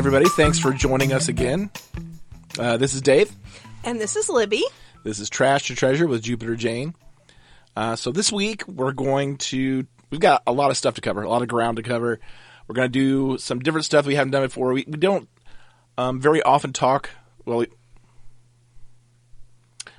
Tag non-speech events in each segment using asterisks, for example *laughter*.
everybody. Thanks for joining us again. Uh, this is Dave. And this is Libby. This is Trash to Treasure with Jupiter Jane. Uh, so this week we're going to, we've got a lot of stuff to cover, a lot of ground to cover. We're going to do some different stuff we haven't done before. We, we don't um, very often talk, well, we,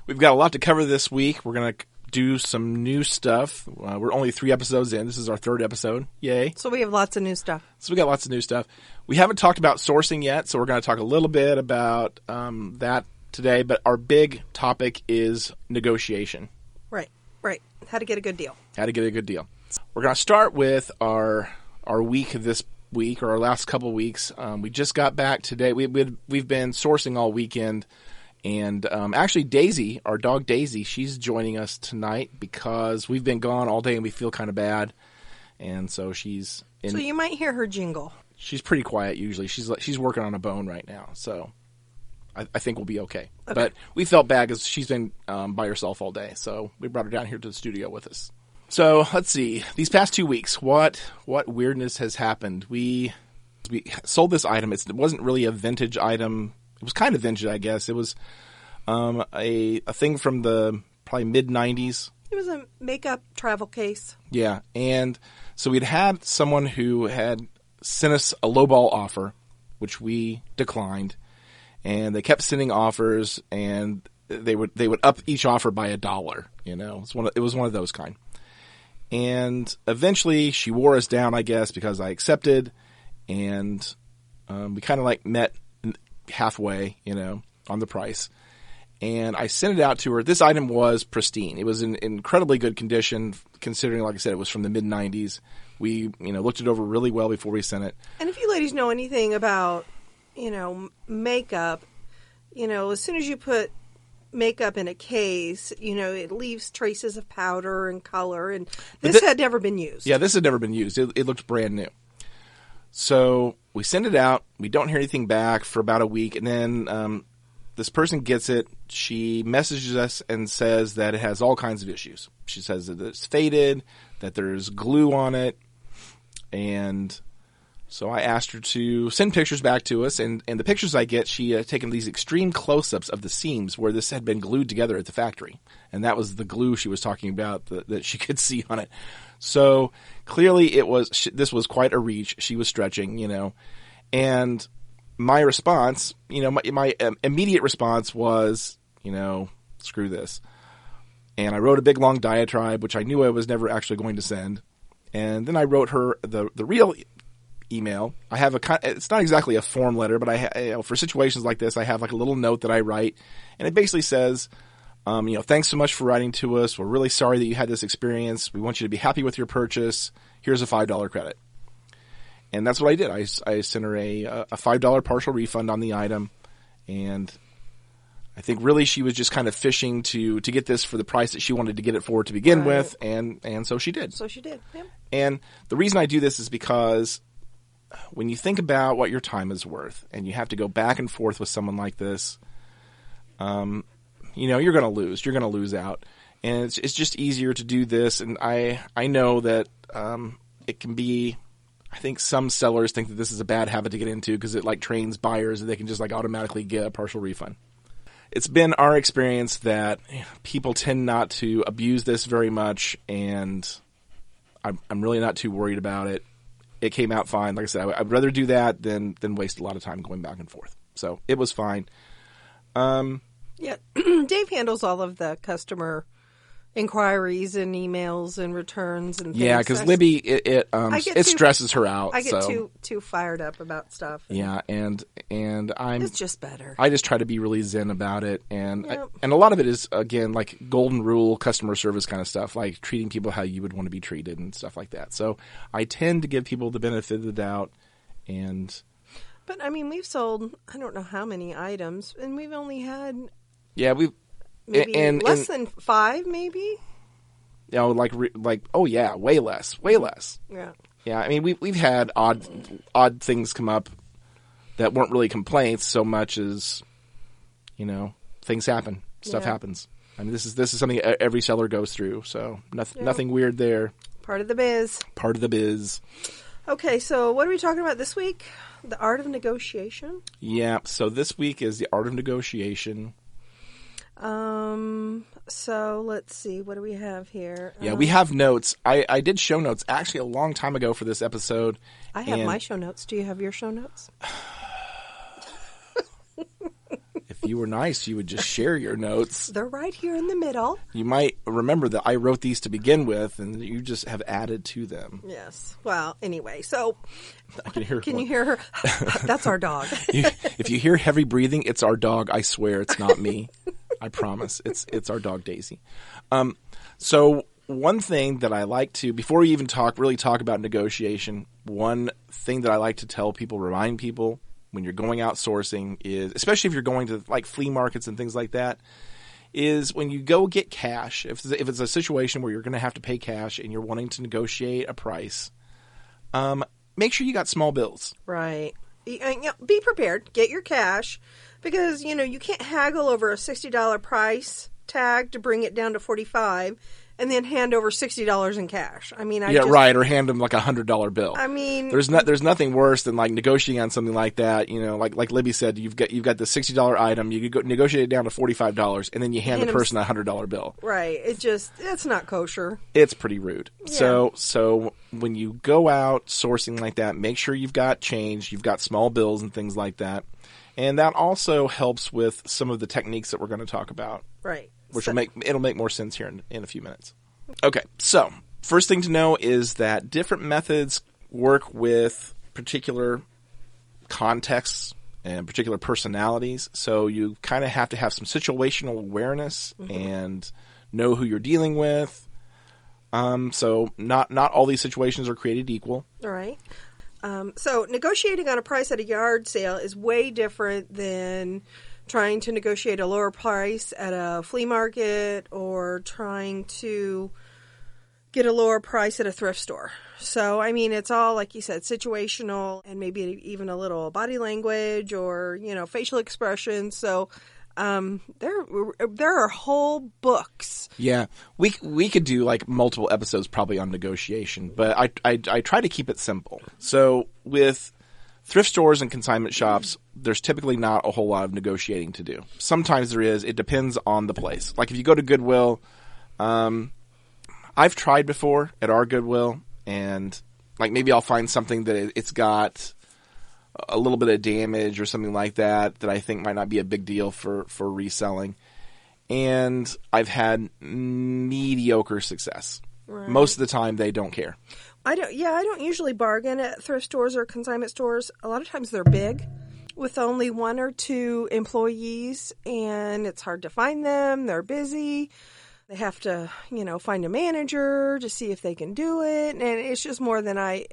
we've got a lot to cover this week. We're going to do some new stuff. Uh, we're only three episodes in. This is our third episode. Yay. So we have lots of new stuff. So we got lots of new stuff. We haven't talked about sourcing yet, so we're going to talk a little bit about um, that today. But our big topic is negotiation. Right, right. How to get a good deal. How to get a good deal. We're going to start with our our week this week or our last couple weeks. Um, we just got back today. We, we we've been sourcing all weekend. And um, actually, Daisy, our dog Daisy, she's joining us tonight because we've been gone all day and we feel kind of bad. And so she's in, So you might hear her jingle. she's pretty quiet usually. She's like- she's working on a bone right now, so I, I think we'll be okay. But we felt bad because she's been um, by herself all day, so we brought her down here to the studio with us. So let's see. These past two weeks, what what weirdness has happened? We we sold this item. It's, it wasn't really a vintage item. It was kind of vintage, I guess. It was um, a a thing from the probably mid '90s. It was a makeup travel case. Yeah, and so we'd had someone who had sent us a lowball offer, which we declined, and they kept sending offers, and they would they would up each offer by a dollar. You know, it's one of, it was one of those kind. And eventually, she wore us down, I guess, because I accepted, and um, we kind of like met halfway, you know, on the price and I sent it out to her. This item was pristine. It was in incredibly good condition, considering, like I said, it was from the mid '90s. We, you know, looked it over really well before we sent it. And if you ladies know anything about, you know, makeup, you know, as soon as you put makeup in a case, you know, it leaves traces of powder and color. And this thi- had never been used. Yeah, this had never been used. It, it looked brand new. So we send it out. We don't hear anything back for about a week, and then um, this person gets it. She messages us and says that it has all kinds of issues. She says that it's faded, that there's glue on it, and so I asked her to send pictures back to us. And, and the pictures I get, she had taken these extreme close-ups of the seams where this had been glued together at the factory, and that was the glue she was talking about that, that she *laughs* could see on it. So clearly, it was this was quite a reach. She was stretching, you know, and my response, you know, my, my um, immediate response was, you know, screw this. And I wrote a big long diatribe, which I knew I was never actually going to send. And then I wrote her the the real email. I have a it's not exactly a form letter, but I you know, for situations like this, I have like a little note that I write, and it basically says, um, you know, thanks so much for writing to us. We're really sorry that you had this experience. We want you to be happy with your purchase. Here's a five dollar credit and that's what I did. I, I sent her a a five dollar partial refund on the item, and I think really she was just kind of fishing to to get this for the price that she wanted to get it for to begin Right. with, and and so she did. So she did. Yeah. And the reason I do this is because when you think about what your time is worth, and you have to go back and forth with someone like this, um, you know you're going to lose. You're going to lose out, and it's it's just easier to do this. And I I know that um, it can be. I think some sellers think that this is a bad habit to get into because it like trains buyers that they can just like automatically get a partial refund. It's been our experience that people tend not to abuse this very much, and I'm, I'm really not too worried about it. It came out fine. Like I said, I, I'd rather do that than than waste a lot of time going back and forth. So it was fine. Um, Yeah. *clears throat* Dave handles all of the customer inquiries and emails and returns and yeah, because Libby, it it, um, I get it too- stresses her out. I get so, too too fired up about stuff. yeah, and and I'm It's just better. I just try to be really zen about it, and Yep. and a lot of it is again like golden rule customer service kind of stuff, like treating people how you would want to be treated and stuff like that. So I tend to give people the benefit of the doubt, and But I mean, we've sold I don't know how many items, and we've only had yeah, we maybe and, less and than five, maybe. you oh, know like like oh yeah, way less, way less. Yeah. Yeah, I mean we we've had odd odd things come up that weren't really complaints so much as you know things happen, stuff Yeah. happens. I mean this is this is something every seller goes through, so nothing Yeah. nothing weird there. Part of the biz. Part of the biz. Okay, so what are we talking about this week? The art of negotiation. Yeah. So this week is the art of negotiation. Um. So let's see. What do we have here? Yeah, Um, we have notes. I, I did show notes actually a long time ago for this episode. I have and my show notes. Do you have your show notes? *sighs* If you were nice, you would just share your notes. *laughs* They're right here in the middle. You might remember that I wrote these to begin with, and you just have added to them. Yes. Well, anyway, so I can hear. can you hear her? *laughs* That's our dog. *laughs* You- if you hear heavy breathing, it's our dog. I swear, it's not me. I promise. It's it's our dog Daisy. Um, so one thing that I like to before we even talk really talk about negotiation, one thing that I like to tell people, remind people when you're going outsourcing is, especially if you're going to like flea markets and things like that, is when you go get cash. If if it's a situation where you're going to have to pay cash and you're wanting to negotiate a price, um, make sure you got small bills. Right. Y- uh, be prepared. Get your cash because you know you can't haggle over a sixty dollar price tag to bring it down to forty five, and then hand over sixty dollars in cash. I mean, I yeah, just, right. Or hand them like a hundred dollar bill. I mean, there's not there's nothing worse than like negotiating on something like that. You know, like like Libby said, you've got you've got the sixty dollar item, you could go negotiate it down to forty five dollars, and then you hand the person a hundred dollar bill. right. It just it's not kosher. It's pretty rude. So so when you go out sourcing like that, make sure you've got change, you've got small bills and things like that, and that also helps with some of the techniques that we're going to talk about Right. which So- will make it'll make more sense here in, in a few minutes. Okay, so first thing to know is that different methods work with particular contexts and particular personalities. So you kind of have to have some situational awareness and know who you're dealing with. Um, so not not all these situations are created equal. All right. Um, so negotiating on a price at a yard sale is way different than trying to negotiate a lower price at a flea market or trying to get a lower price at a thrift store. So, I mean, it's all, like you said, situational and maybe even a little body language or, you know, facial expressions. So, um, there, there are whole books. Yeah, we we could do like multiple episodes probably on negotiation, but I I, I try to keep it simple. So with thrift stores and consignment shops, there's typically not a whole lot of negotiating to do. Sometimes there is. It depends on the place. Like if you go to Goodwill, um, I've tried before at our Goodwill, and like maybe I'll find something that it- it's got a little bit of damage or something like that that I think might not be a big deal for for reselling and I've had mediocre success. Most of the time, they don't care. I don't. Yeah, I don't usually bargain at thrift stores or consignment stores. A lot of times they're big, with only one or two employees, and it's hard to find them. They're busy. They have to, you know, find a manager to see if they can do it, and it's just more than I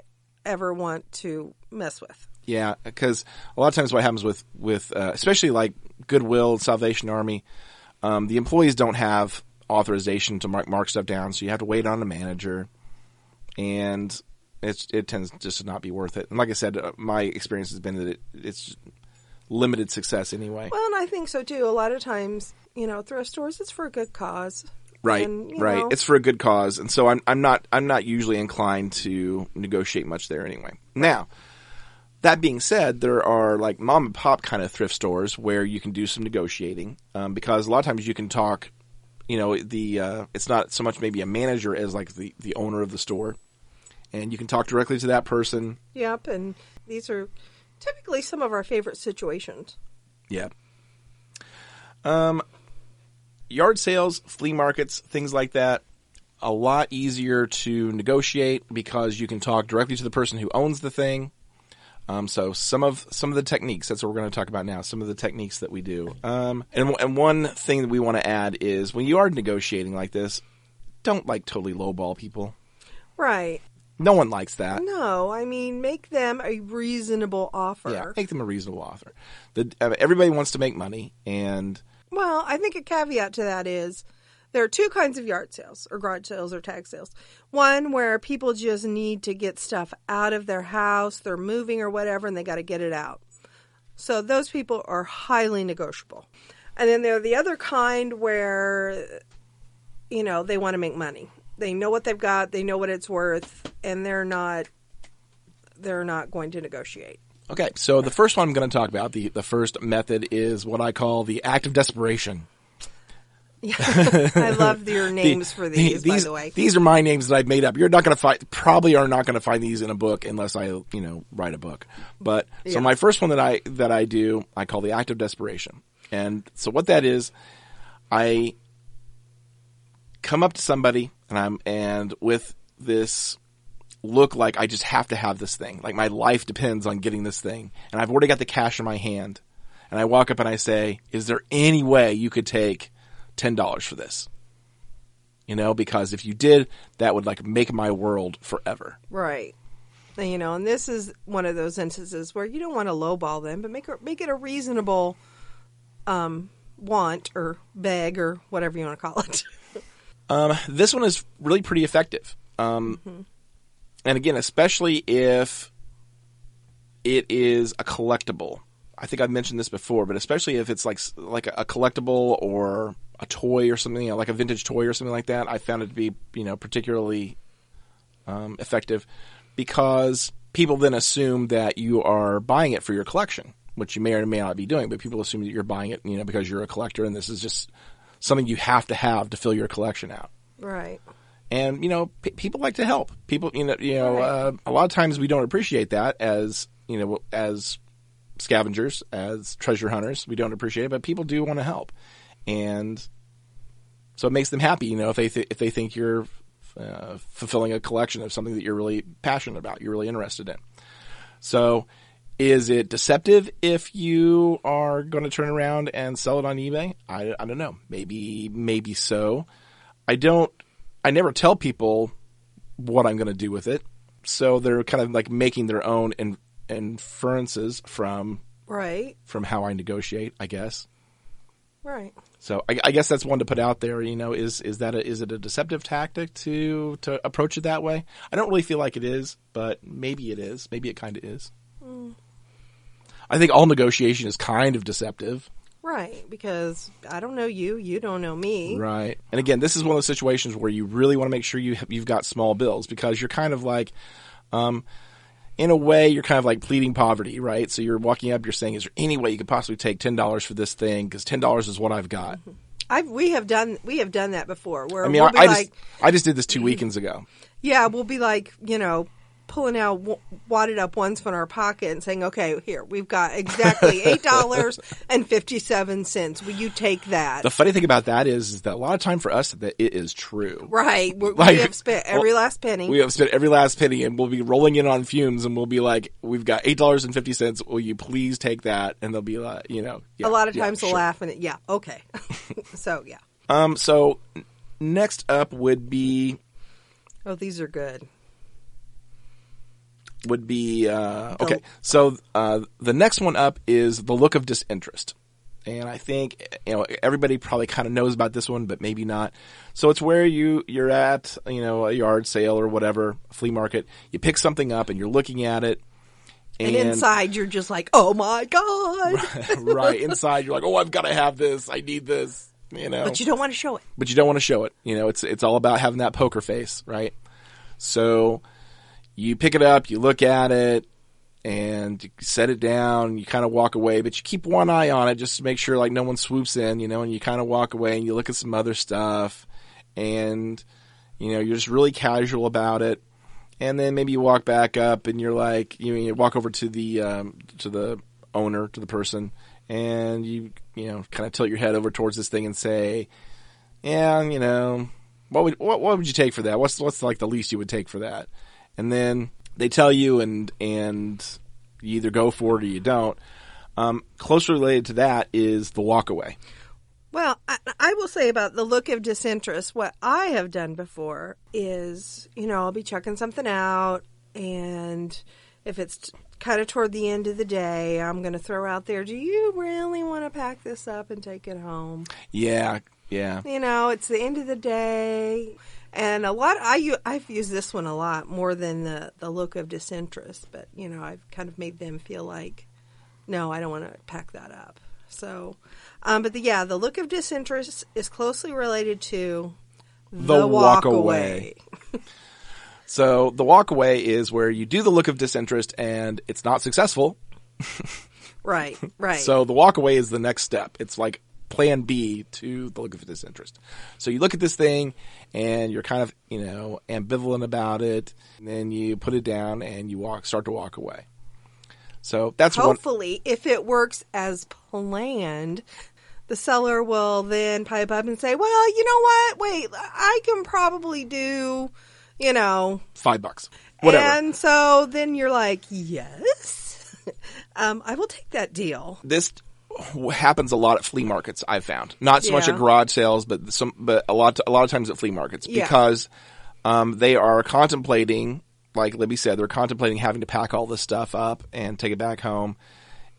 ever want to mess with. Yeah, because a lot of times what happens with with uh, especially like Goodwill, Salvation Army, um, the employees don't have authorization to mark mark stuff down, so you have to wait on a manager, and it's it tends just to not be worth it. And like I said, uh, my experience has been that it, it's limited success anyway. Well, and I think so too. A lot of times, you know, thrift stores, it's for a good cause. Right, And, right. know- It's for a good cause, and so I'm I'm not I'm not usually inclined to negotiate much there anyway. Now, that being said, there are like mom and pop kind of thrift stores where you can do some negotiating um, because a lot of times you can talk. You know, the uh, it's not so much maybe a manager as like the the owner of the store, and you can talk directly to that person. Yep, and these are typically some of our favorite situations. Yeah. Um, yard sales, flea markets, things like that, a lot easier to negotiate because you can talk directly to the person who owns the thing. Um, so some of some of the techniques that's what we're going to talk about now. Some of the techniques that we do. Um, and and one thing that we want to add is when you are negotiating like this, don't like totally lowball people. Right. No one likes that. No, I mean, make them a reasonable offer. Yeah, make them a reasonable offer. The, uh, everybody wants to make money, and Well, I think a caveat to that is there are two kinds of yard sales or garage sales or tag sales. One where people just need to get stuff out of their house, they're moving or whatever, and they got to get it out. So those people are highly negotiable. And then there are the other kind where, you know, they want to make money. They know what they've got, they know what it's worth, and they're not they're not going to negotiate. Okay, so the first one I'm going to talk about, the, the first method is what I call the act of desperation. *laughs* I love your names The- for the- these, by these, the way. These are my names that I've made up. You're not going to find, probably are not going to find these in a book unless I, you know, write a book. But so my first one that I that I do, I call the act of desperation. And so what that is, I come up to somebody and I'm and with this look like I just have to have this thing. Like my life depends on getting this thing. And I've already got the cash in my hand. And I walk up and I say, "Is there any way you could take $10 for this?" You know, because if you did, that would like make my world forever. Right. And, you know, and this is one of those instances where you don't want to lowball them, but make it, make it a reasonable um, want or beg or whatever you want to call it. *laughs* Um, this one is really pretty effective. Um, And again, especially if it is a collectible. I think I've mentioned this before, but especially if it's like like a collectible or a toy or something, you know, like a vintage toy or something like that, I found it to be you know particularly um, effective because people then assume that you are buying it for your collection, which you may or may not be doing. But people assume that you're buying it, you know, because you're a collector, and this is just something you have to have to fill your collection out right. and you know p- people like to help people you know you know Right. uh, a lot of times we don't appreciate that as you know as scavengers as treasure hunters we don't appreciate it but people do want to help and so it makes them happy you know if they th- if they think you're uh, fulfilling a collection of something that you're really passionate about you're really interested in so is it deceptive if you are going to turn around and sell it on eBay? I, I don't know. Maybe maybe so. I don't. I never tell people what I'm going to do with it, so they're kind of like making their own in, inferences from Right. from how I negotiate. I guess. Right. So I, I guess that's one to put out there. You know, is is that a, is it a deceptive tactic to to approach it that way? I don't really feel like it is, but maybe it is. Maybe it kind of is. I think all negotiation is kind of deceptive. Right. Because I don't know you, you don't know me. Right. And again, this is one of those situations where you really want to make sure you have, you've got small bills because you're kind of like, um, in a way, you're kind of like pleading poverty, right? So you're walking up, you're saying, "Is there any way you could possibly take ten dollars for this thing? Because ten dollars is what I've got." Mm-hmm. I've we have done we have done that before where I mean, we'll I, I like just I just did this two weekends ago. Yeah, we'll be like, you know, pulling out wadded up ones from our pocket and saying, "Okay, here we've got exactly *laughs* eight dollars and fifty seven cents. Will you take that?" The funny thing about that is, is that a lot of time for us that it is true. right, We're, Like, we have spent every last penny. We have spent every last penny, and we'll be rolling in on fumes, and we'll be like, "We've got eight dollars and fifty cents. Will you please take that?" And they'll be like, "You know." yeah, a lot of yeah, times sure. we'll laugh and it, yeah, okay. *laughs* so yeah. Um. So next up would be Oh, these are good. Would be uh, okay. So uh, the next one up is the look of disinterest, and I think you know everybody probably kind of knows about this one, but maybe not. So it's where you you're at you know a yard sale or whatever flea market. You pick something up and you're looking at it, And, inside you're just like, "Oh my god." *laughs* right inside you're like, oh, I've got to have this. I need this. You know, But you don't want to show it. but you don't want to show it. You know, it's it's all about having that poker face, right? So you pick it up, you look at it, and you set it down. You kind of walk away, but you keep one eye on it just to make sure like no one swoops in. You know, and you kind of walk away and you look at some other stuff, and you know you're just really casual about it. And then maybe you walk back up and you're like, you, know, you walk over to the um, to the owner, to the person, and you you know kind of tilt your head over towards this thing and say, yeah, you know, what would what, what would you take for that? What's what's like the least you would take for that? And then they tell you, and and you either go for it or you don't. Um, closely related to that is the walkaway. Well, I, I will say about the look of disinterest, what I have done before is, you know, I'll be checking something out, and if it's kind of toward the end of the day, I'm going to throw out there, do you really want to pack this up and take it home? Yeah, yeah, You know, it's the end of the day. And a lot, I I've used this one a lot more than the, the look of disinterest, but, you know, I've kind of made them feel like, no, I don't want to pack that up. So, um, but the, yeah, the look of disinterest is closely related to The walk away. *laughs* So the walk away is where you do the look of disinterest and it's not successful. *laughs* Right, right. So the walk away is the next step. It's like plan B to the look of disinterest. So you look at this thing and you're kind of, you know, ambivalent about it. And then you put it down and you walk, start to walk away. So that's one. hopefully, if it works as planned, the seller will then pipe up and say, "Well, you know what? Wait, I can probably do, you know, Five bucks. Whatever. And so then you're like, "Yes, *laughs* um, I will take that deal." this happens a lot at flea markets. I've found not so much at garage sales, but some, but a lot, a lot of times at flea markets Yeah. because um, they are contemplating, like Libby said, they're contemplating having to pack all this stuff up and take it back home.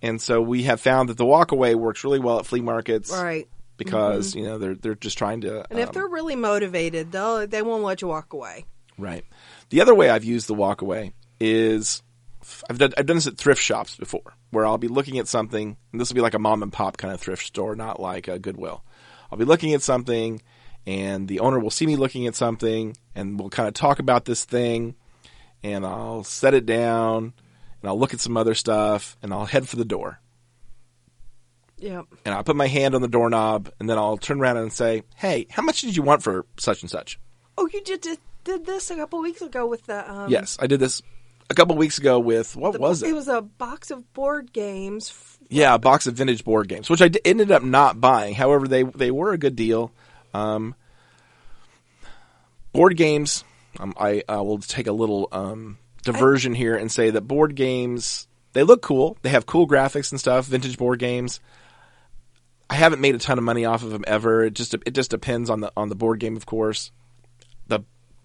And so we have found that the walkaway works really well at flea markets, Right. Because you know they're they're just trying to. And if um, they're really motivated, they'll they won't let you walk away. Right. The other way I've used the walkaway is I've done, I've done this at thrift shops before, where I'll be looking at something, and this will be like a mom and pop kind of thrift store, not like a Goodwill. I'll be looking at something, and the owner will see me looking at something, and we'll kind of talk about this thing, and I'll set it down, and I'll look at some other stuff, and I'll head for the door. Yep. And I'll put my hand on the doorknob, and then I'll turn around and say, "Hey, how much did you want for such and such?" Oh, you did did, did this a couple weeks ago with the um, Yes, I did this a couple weeks ago with what the- was it? It was a box of board games. yeah, a box of vintage board games, which I d- ended up not buying. However, they they were a good deal. Um, board games. Um, I I will take a little um, diversion here and say that board games they look cool. They have cool graphics and stuff. Vintage board games. I haven't made a ton of money off of them ever. It just it just depends on the on the board game, of course.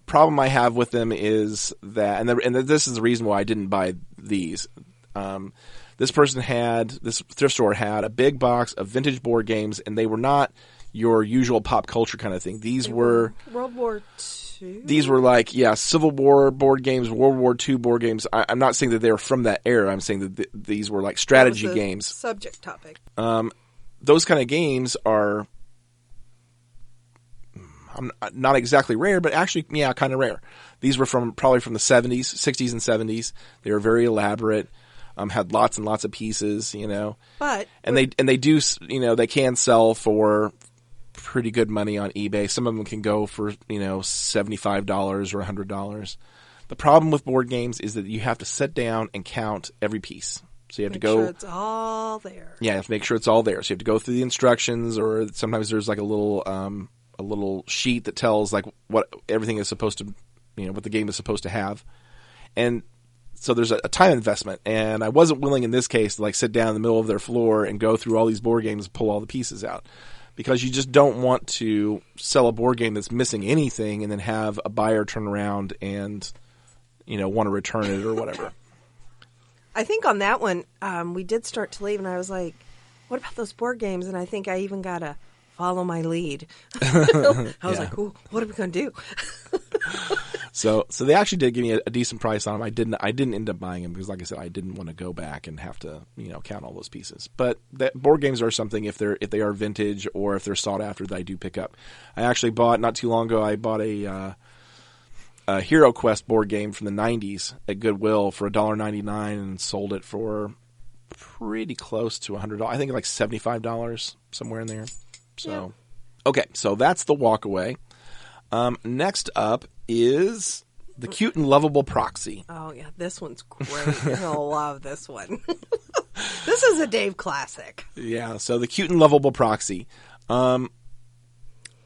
Problem I have with them is that, and the, and this is the reason why I didn't buy these. Um, this person had this thrift store had a big box of vintage board games, and they were not your usual pop culture kind of thing. These were World War Two. these were like yeah Civil War board games, World War II board games. I, I'm not saying that they were from that era. I'm saying that th- these were like strategy games. Subject topic. Um, those kind of games are I'm not exactly rare, but actually, yeah, kind of rare. These were from probably from the 70s, 60s, and 70s. They were very elaborate. Um, had lots and lots of pieces, you know, But and they and they do, you know, they can sell for pretty good money on eBay. Some of them can go for you know seventy five dollars or hundred dollars. The problem with board games is that you have to sit down and count every piece. So you have make to go. sure it's all there. Yeah, you have to make sure it's all there. So you have to go through the instructions, or sometimes there's like a little um, a little sheet that tells like what everything is supposed to, you know, what the game is supposed to have, and so there's a, a time investment. And I wasn't willing in this case to like sit down in the middle of their floor and go through all these board games and pull all the pieces out, because you just don't want to sell a board game that's missing anything and then have a buyer turn around and you know want to return it or whatever. I think on that one, um, we did start to leave, and I was like, "What about those board games?" And I think I even got to follow my lead. *laughs* I was like, Ooh, "What are we going to do?" *laughs* So, so they actually did give me a, a decent price on them. I didn't, I didn't end up buying them because, like I said, I didn't want to go back and have to, you know, count all those pieces. But that board games are something if they're if they are vintage or if they're sought after that I do pick up. I actually bought not too long ago. I bought a, uh, a Hero Quest board game from the '90s at Goodwill for $1.99 and sold it for pretty close to a hundred dollars. I think like seventy five dollars somewhere in there. So, okay, so that's the walk away. Um, next up is the cute and lovable proxy. Oh yeah, this one's great. I *laughs* love this one. *laughs* this is a Dave classic. Yeah, so the cute and lovable proxy. Um,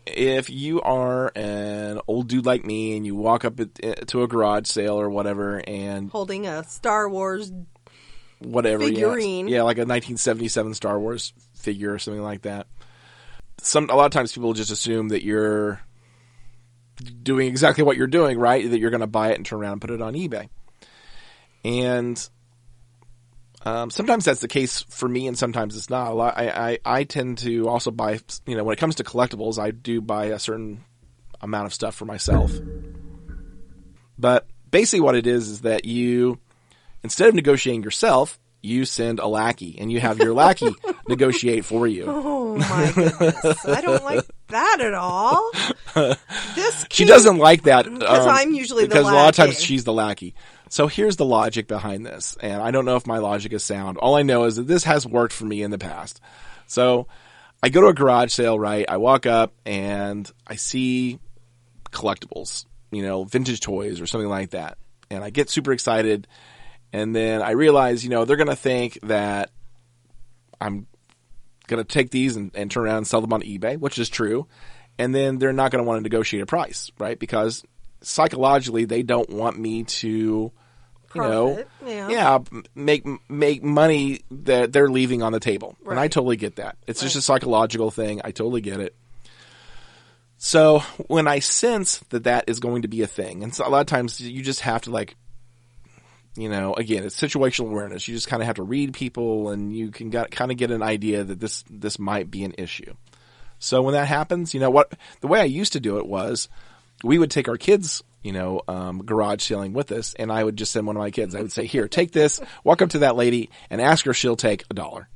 if you are an old dude like me and you walk up at, to a garage sale or whatever and Holding a Star Wars. whatever yeah. Figurine. yeah, like a 1977 Star Wars figure or something like that. Some a lot of times people just assume that you're doing exactly what you're doing, right? That you're going to buy it and turn around and put it on eBay. And um, sometimes that's the case for me, and sometimes it's not. A lot, I, I I tend to also buy, you know, when it comes to collectibles, I do buy a certain amount of stuff for myself. But basically, what it is is that you, instead of negotiating yourself, you send a lackey and you have your lackey *laughs* negotiate for you. Oh my goodness. I don't like that at all. This *laughs* She doesn't like that um, 'Cause I'm usually the because a lot of times she's the lackey. So here's the logic behind this, and I don't know if my logic is sound. All I know is that this has worked for me in the past. So I go to a garage sale, right? I walk up and I see collectibles, you know, vintage toys or something like that, and I get super excited. And then I realize, you know, they're going to think that I'm going to take these and, and turn around and sell them on eBay, which is true. And then they're not going to want to negotiate a price, right? Because psychologically, they don't want me to, you know, Profit, yeah. make make money that they're leaving on the table. And I totally get that. It's just a psychological thing. I totally get it. So when I sense that that is going to be a thing, and so a lot of times you just have to like you know, again, it's situational awareness. You just kind of have to read people, and you can get, kind of get an idea that this this might be an issue. So when that happens, you know what? The way I used to do it was, we would take our kids, you know, um, garage selling with us, and I would just send one of my kids. I would say, "Here, take this. Walk up to that lady and ask her. She'll take a dollar."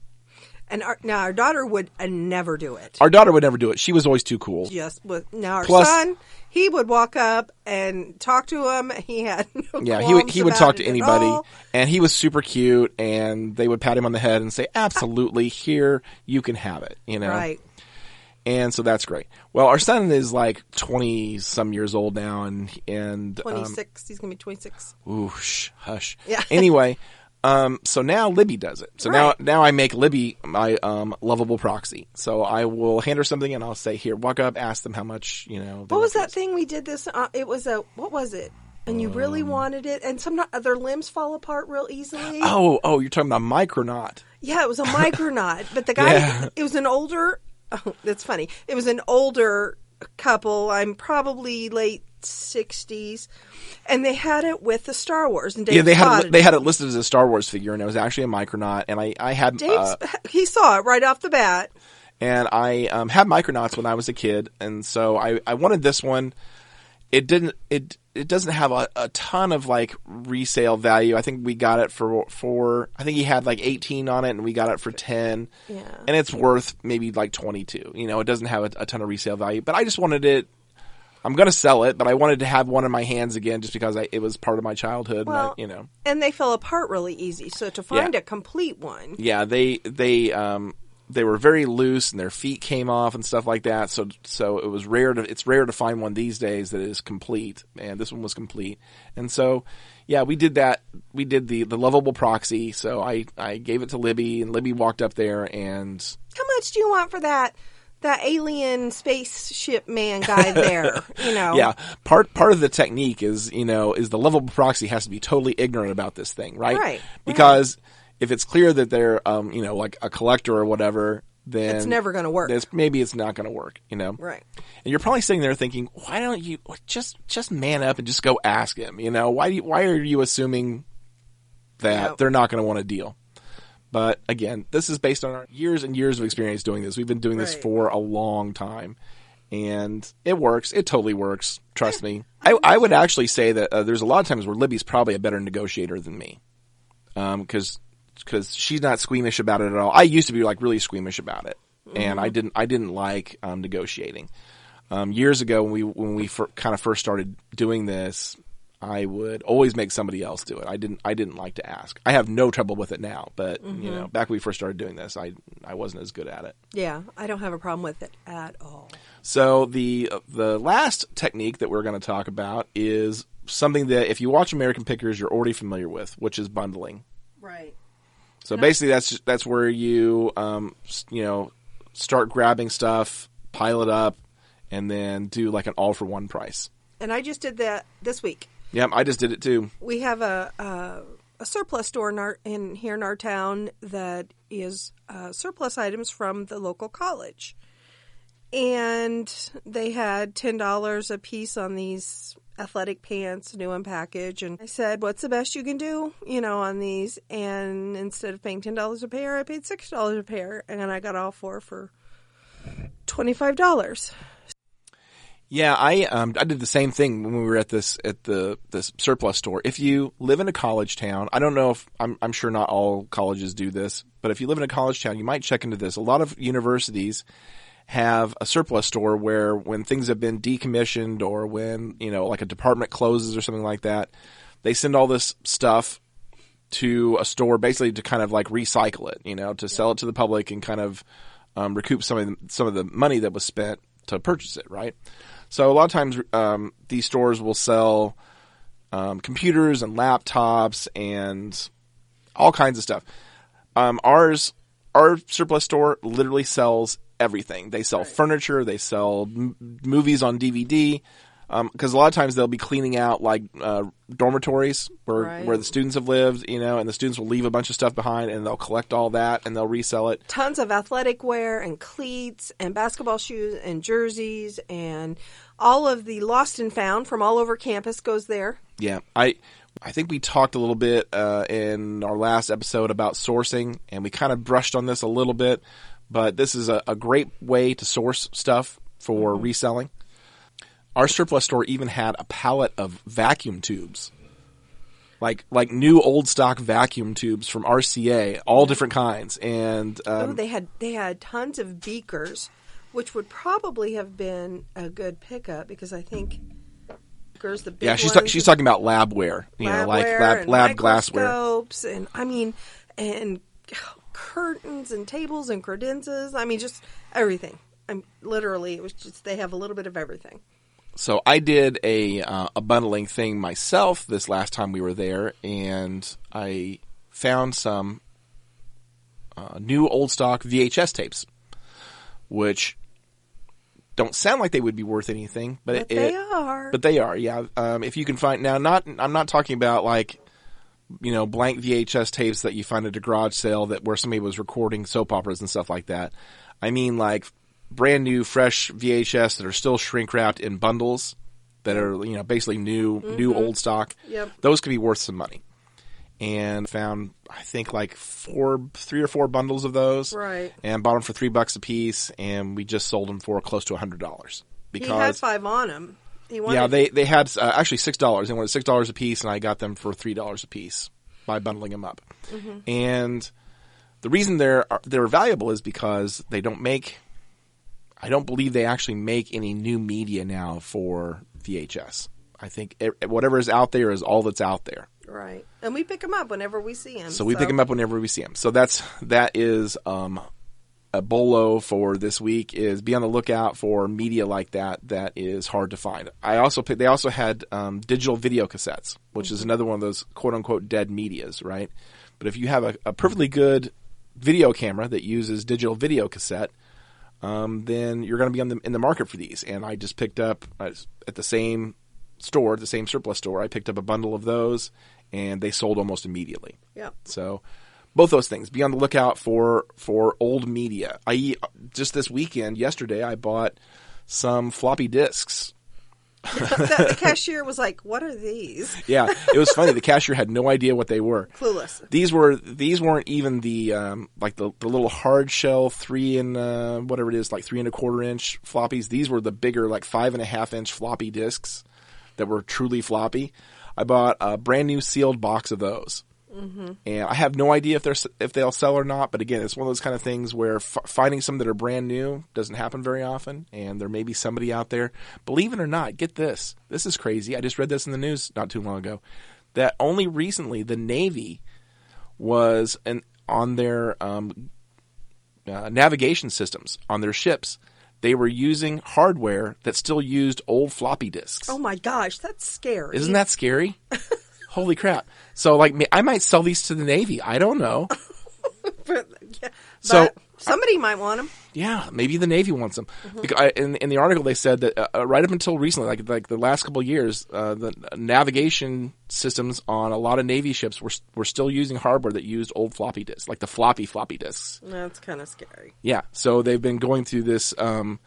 And our, now our daughter would uh, never do it. Our daughter would never do it. She was always too cool. Yes, with now our Plus- son, he would walk up and talk to him. He had no Yeah, he would he would talk to anybody, and he was super cute, and they would pat him on the head and say, "Absolutely, here you can have it." You know, Right. and so that's great. Well, our son is like twenty some years old now, and and um, Twenty six. He's gonna be twenty six. ooh, shh, hush. Yeah. *laughs* anyway, um, so now Libby does it. So Right. now now I make Libby my um lovable proxy. So I will hand her something, and I'll say, "Here, walk up, ask them how much you know." What was that thing we did this? Uh, it was a what was it? And you really wanted it, and some other limbs fall apart real easily. Oh, oh, you're talking about Micronaut. Yeah, it was a micronaut, but the guy, *laughs* Yeah. it was an older. *laughs* Oh, that's funny. It was an older couple. I'm probably late sixties, and they had it with the Star Wars. And Dave Yeah, they had it, they had it listed as a Star Wars figure, and it was actually a Micronaut. And I I had Dave, uh, he saw it right off the bat. and I um, had Micronauts when I was a kid, and so I I wanted this one. It didn't it it doesn't have a, a ton of like resale value. I think we got it for for I think he had like eighteen on it, and we got it for ten. Yeah. and it's worth maybe like twenty two. You know, it doesn't have a, a ton of resale value, but I just wanted it. I'm gonna sell it, but I wanted to have one in my hands again, just because I, it was part of my childhood. Well, and I, you know. And they fell apart really easy. So to find Yeah. a complete one, yeah, they they um they were very loose and their feet came off and stuff like that. So so it was rare to it's rare to find one these days that is complete. And this one was complete. And so yeah, we did that. We did the the lovable proxy. So I I gave it to Libby and Libby walked up there and how much do you want for that? That alien spaceship man guy there, you *laughs* know. yeah, part part of the technique is you know is the lovable proxy has to be totally ignorant about this thing, right? Right, Because if it's clear that they're um you know like a collector or whatever, then It's never gonna work. It's, maybe it's not going to work, you know. Right. And you're probably sitting there thinking, why don't you just just man up and just go ask him? You know, why do you, why are you assuming that Yep. they're not going to want to deal? But again, this is based on our years and years of experience doing this. We've been doing this for a long time, and it works. It totally works. Trust me. I, I would actually say that uh, there's a lot of times where Libby's probably a better negotiator than me, because because she's not squeamish about it at all. I used to be like really squeamish about it, and I didn't I didn't like um, negotiating. Um, years ago when we when we fir- kind of first started doing this, I would always make somebody else do it. I didn't I didn't like to ask. I have no trouble with it now, but you know, back when we first started doing this, I I wasn't as good at it. Yeah, I don't have a problem with it at all. So the the last technique that we're going to talk about is something that if you watch American Pickers, you're already familiar with, which is bundling. Right. So basically, that's that's where you um, you know start grabbing stuff, pile it up, and then do like an all for one price. And I just did that this week. Yep, I just did it too. We have a a, a surplus store in our in here in our town that is uh, surplus items from the local college, and they had ten dollars a piece on these athletic pants, new in package. And I said, "What's the best you can do, you know, on these?" And instead of paying ten dollars a pair, I paid six dollars a pair, and I got all four for twenty five dollars. Yeah, I um I did the same thing when we were at this at the this surplus store. If you live in a college town, I don't know if I'm I'm sure not all colleges do this, but if you live in a college town, you might check into this. A lot of universities have a surplus store where when things have been decommissioned or when, you know, like a department closes or something like that, they send all this stuff to a store basically to kind of like recycle it, you know, to sell it to the public and kind of um, recoup some of the, some of the money that was spent to purchase it, right? So a lot of times um, these stores will sell um, computers and laptops and all kinds of stuff. Um, ours, our surplus store literally sells everything. They sell furniture, they sell m- movies on DVD. Because a lot of times they'll be cleaning out like uh, dormitories where Right. where the students have lived, you know, and the students will leave a bunch of stuff behind, and they'll collect all that and they'll resell it. Tons of athletic wear and cleats and basketball shoes and jerseys and all of the lost and found from all over campus goes there. Yeah, I I think we talked a little bit uh, in our last episode about sourcing, and we kind of brushed on this a little bit. But this is a, a great way to source stuff for reselling. Our surplus store even had a pallet of vacuum tubes, like like new old stock vacuum tubes from RCA, all different kinds, and oh, um, they had they had tons of beakers, which would probably have been a good pickup because I think the big yeah, she's ta- she's talking about labware, you know, like lab lab glassware. microscopes and I mean and curtains and tables and credenzas. I mean just everything. I'm literally it was just they have a little bit of everything. so I did a uh, a bundling thing myself this last time we were there, and I found some uh, new old stock VHS tapes, which don't sound like they would be worth anything, but, But it, they are. But they are, yeah. Um, if you can find now, not I'm not talking about like you know blank VHS tapes that you find at a garage sale that where somebody was recording soap operas and stuff like that. I mean like brand new, fresh VHS that are still shrink wrapped in bundles that are you know basically new, new old stock. Yep. Those could be worth some money. And found I think like four, three or four bundles of those, Right. And bought them for three bucks a piece, and we just sold them for close to a hundred dollars because he had five on him. He wanted yeah, they they had uh, actually six dollars. They wanted six dollars a piece, and I got them for three dollars a piece by bundling them up. And the reason they're they're valuable is because they don't make. I don't believe they actually make any new media now for VHS. I think e- whatever is out there is all that's out there. Right. And we pick them up whenever we see them. So we pick them up whenever we see them. So that's that is um, a bolo for this week. Is be on the lookout for media like that that is hard to find. I also pick, they also had um, digital video cassettes, which is another one of those quote unquote dead medias, right? But if you have a, a perfectly good video camera that uses digital video cassette, um, then you're going to be on the, in the market for these. And I just picked up uh, at the same store, the same surplus store. I picked up a bundle of those, and they sold almost immediately. Yep. So both those things. Be on the lookout for for old media. I just this weekend, yesterday, I bought some floppy disks. *laughs* the, the cashier was like, "What are these?" *laughs* Yeah, it was funny. The cashier had no idea what they were. Clueless. These were these weren't even the um, like the, the little hard shell three and uh, whatever it is like three and a quarter inch floppies. These were the bigger like five and a half inch floppy disks that were truly floppy. I bought a brand new sealed box of those, and I have no idea if they're if they'll sell or not. But again, it's one of those kind of things where f- finding some that are brand new doesn't happen very often, and there may be somebody out there. Believe it or not, get this. This is crazy. I just read this in the news not too long ago. That only recently the Navy was an, on their um, uh, navigation systems on their ships. They were using hardware that still used old floppy disks. Oh my gosh, that's scary. Isn't that scary? *laughs* Holy crap! So, like, I might sell these to the Navy. I don't know. *laughs* But, yeah, So, but somebody might want them. Yeah, maybe the Navy wants them. Mm-hmm. Because I, in, in the article, they said that uh, uh, right up until recently, like like the last couple years, uh, the navigation systems on a lot of Navy ships were were still using hardware that used old floppy disks, like the floppy floppy disks. That's kind of scary. Yeah, so they've been going through this. Um,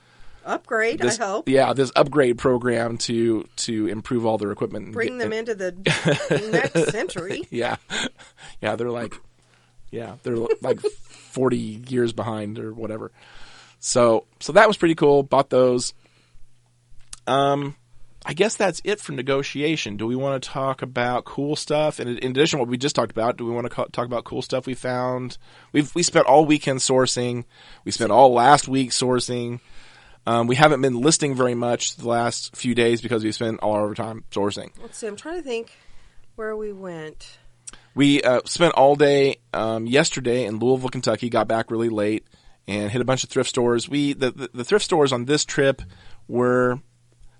Upgrade, this I hope. yeah, this upgrade program to to improve all their equipment. and Bring get- them and- into the *laughs* next century. *laughs* Yeah, yeah, they're like, yeah, they're like *laughs* forty years behind or whatever. So, so that was pretty cool. Bought those. um, I guess that's it for negotiation. Do we want to talk about cool stuff? And in addition to what we just talked about, do we want to talk about cool stuff we found? We've we spent all weekend sourcing. We spent all last week sourcing. Um, we haven't been listing very much the last few days because we spent all our time sourcing. Let's see. I'm trying to think where we went. We uh, spent all day um, yesterday in Louisville, Kentucky. Got back really late and hit a bunch of thrift stores. We the, the, the thrift stores on this trip were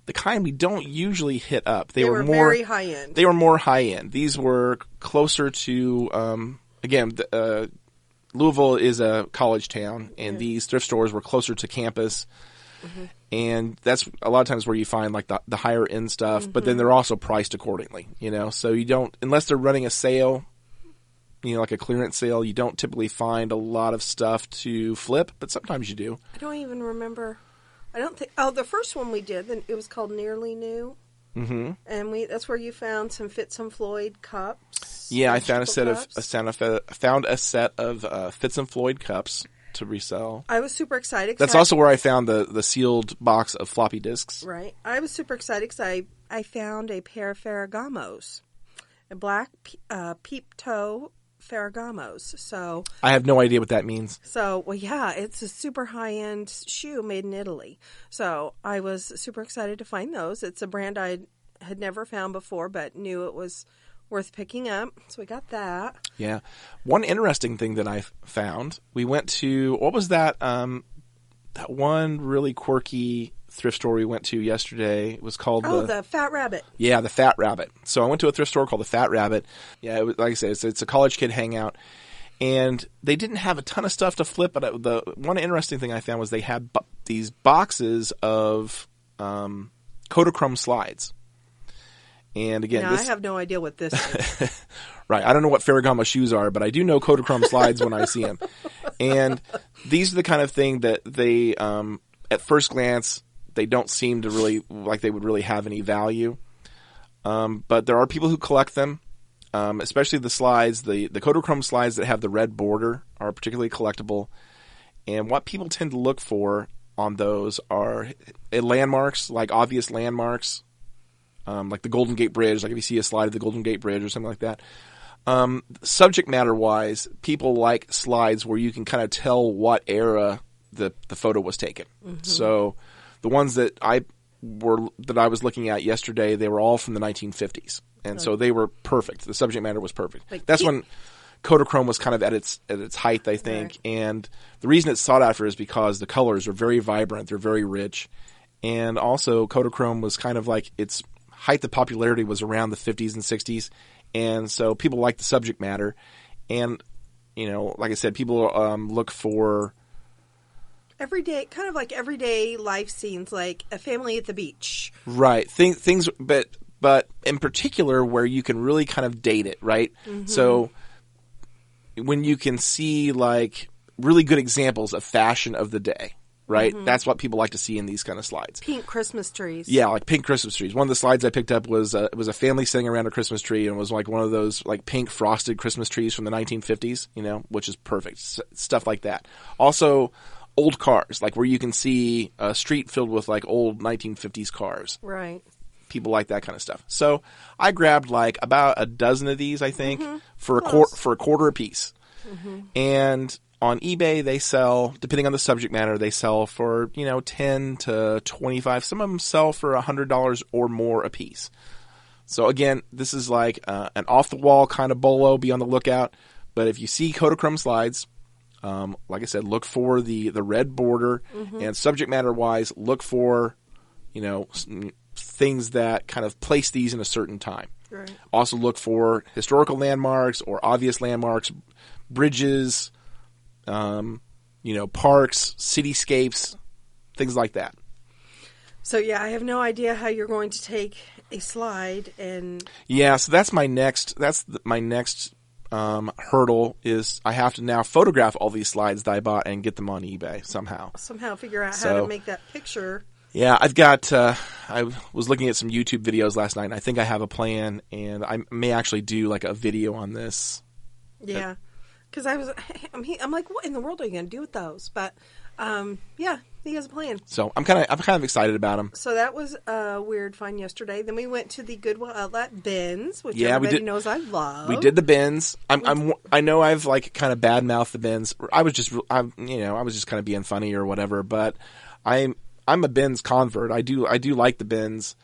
the kind we don't usually hit up. They, They were, were more very high end. They were more high end. These were closer to um, again. Uh, Louisville is a college town, and these thrift stores were closer to campus. And that's a lot of times where you find like the, the higher end stuff, but then they're also priced accordingly, you know. So you don't, unless they're running a sale, you know, like a clearance sale, you don't typically find a lot of stuff to flip, but sometimes you do. I don't even remember. I don't think. Oh, the first one we did, then it was called Nearly New, mm-hmm. and we that's where you found some Fitz and Floyd cups. Yeah, I found a set triple of a cups. Santa Fe, found a set of uh, Fitz and Floyd cups to resell. I was super excited. That's I- also where I found the the sealed box of floppy disks. right. I was super excited because I I found a pair of Ferragamos, a black uh, peep toe Ferragamos. So I have no idea what that means. So, well, yeah, it's a super high end shoe made in Italy. So, I was super excited to find those. It's a brand I had never found before, but knew it was worth picking up. So, we got that. Yeah. One interesting thing that I found, we went to what was that? Um, that one really quirky thrift store we went to yesterday. It was called Oh, the, the Fat Rabbit. yeah the Fat Rabbit. So I went to a thrift store called the Fat Rabbit. Yeah, it was, like I said, it's, it's a college kid hangout, and they didn't have a ton of stuff to flip. But the one interesting thing I found was they had bu- these boxes of um, Kodachrome slides. And again, now, this, I have no idea what this is. *laughs* Right. I don't know what Ferragamo shoes are, but I do know Kodachrome slides when I see them. And these are the kind of thing that they, um, at first glance, they don't seem to really like they would really have any value. Um, but there are people who collect them, um, especially the slides. The the Kodachrome slides that have the red border are particularly collectible. And what people tend to look for on those are landmarks, like obvious landmarks, um, like the Golden Gate Bridge. Like if you see a slide of the Golden Gate Bridge or something like that. Um, subject matter wise, people like slides where you can kind of tell what era the the photo was taken. So the ones that I were that I was looking at yesterday, they were all from the 1950s, and so they were perfect. The subject matter was perfect. Like That's when Kodachrome was kind of at its at its height, I think. Right. And the reason it's sought after is because the colors are very vibrant, they're very rich, and also Kodachrome was kind of like its height of popularity was around the 50s and 60s, and so people like the subject matter, and you know, like I said, people um, look for everyday, kind of like everyday life scenes, like a family at the beach. Right. Things, things, but, but in particular where you can really kind of date it, right? So when you can see like really good examples of fashion of the day, right? That's what people like to see in these kind of slides. Pink Christmas trees. Yeah, like pink Christmas trees. One of the slides I picked up was uh, it was a family sitting around a Christmas tree and it was like one of those like pink frosted Christmas trees from the 1950s, you know, which is perfect. S- stuff like that. Also, old cars, like where you can see a street filled with like old 1950s cars Right. people like that kind of stuff. So I grabbed like about a dozen of these, I think, Mm-hmm. for a quar- for a quarter a piece. And on eBay, they sell, depending on the subject matter, they sell for you know ten to twenty five. Some of them sell for a hundred dollars or more a piece. So again, this is like uh, an off the wall kind of bolo. Be on the lookout. But if you see Kodachrome slides, um, like I said, look for the the red border and subject matter wise, look for you know things that kind of place these in a certain time. Right. Also look for historical landmarks or obvious landmarks, bridges, um, you know, parks, cityscapes, things like that. So yeah, I have no idea how you're going to take a slide and Yeah, so that's my next. That's th- my next um, hurdle is I have to now photograph all these slides that I bought and get them on eBay somehow. somehow figure out how to make that picture. Yeah, I've got. Uh, I was looking at some YouTube videos last night, and I think I have a plan, and I may actually do like a video on this. Yeah, because I was, *laughs* I'm, he- I'm like, what in the world are you going to do with those? But, um, yeah, he has a plan. So I'm kind of I'm kind of excited about him. So that was a weird find yesterday. Then we went to the Goodwill Outlet bins, which Yeah, everybody did- knows I love. We did the bins. I'm, I'm I know I've like kind of bad mouthed the bins. I was just I'm you know I was just kind of being funny or whatever. But I'm I'm a bins convert. I do I do like the bins.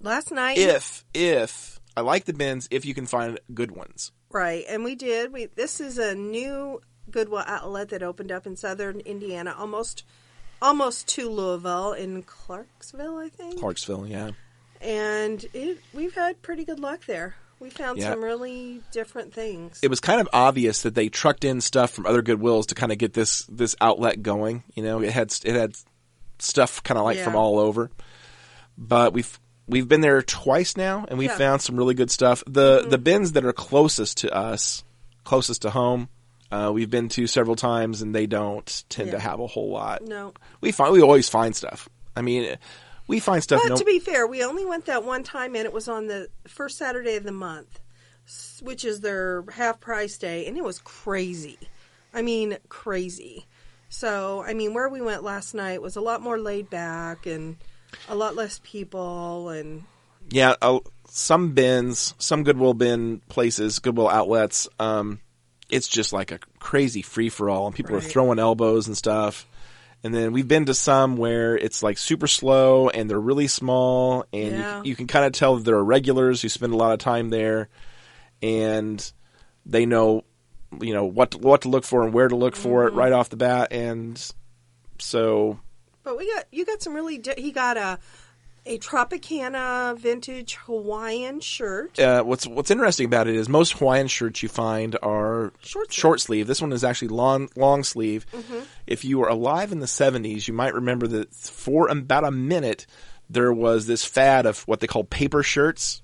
last night. If if I like the bins, if you can find good ones. Right, and we did. We this is a new Goodwill outlet that opened up in southern Indiana, almost almost to Louisville in Clarksville, I think. Clarksville, yeah. And it we've had pretty good luck there. We found Yeah. some really different things. it was kind of obvious that they trucked in stuff from other Goodwills to kind of get this this outlet going. You know, it had it had stuff kind of like from all over. But we've we've been there twice now, and we Yeah. Mm-hmm. found some really good stuff. The the bins that are closest to us, closest to home, uh, we've been to several times, and they don't tend to have a whole lot. no. We find we always find stuff. I mean, we find stuff. But no, to be fair, we only went that one time, and it was on the first Saturday of the month, which is their half price day, and it was crazy. I mean, crazy. So, I mean, where we went last night was a lot more laid back and a lot less people, and Yeah, uh, some bins, some Goodwill bin places, Goodwill outlets, um, it's just like a crazy free for all, and people are throwing elbows and stuff. And then we've been to some where it's like super slow and they're really small, and Yeah. you, you can kind of tell that there are regulars who spend a lot of time there, and they know, you know what to, what to look for and where to look for Mm-hmm. it right off the bat, and so but we got you got some really. Di- he got a a Tropicana vintage Hawaiian shirt. uh, what's what's interesting about it is most Hawaiian shirts you find are Short sleeve. short sleeve. This one is actually long long sleeve. If you were alive in the '70s, you might remember that for about a minute there was this fad of what they call paper shirts.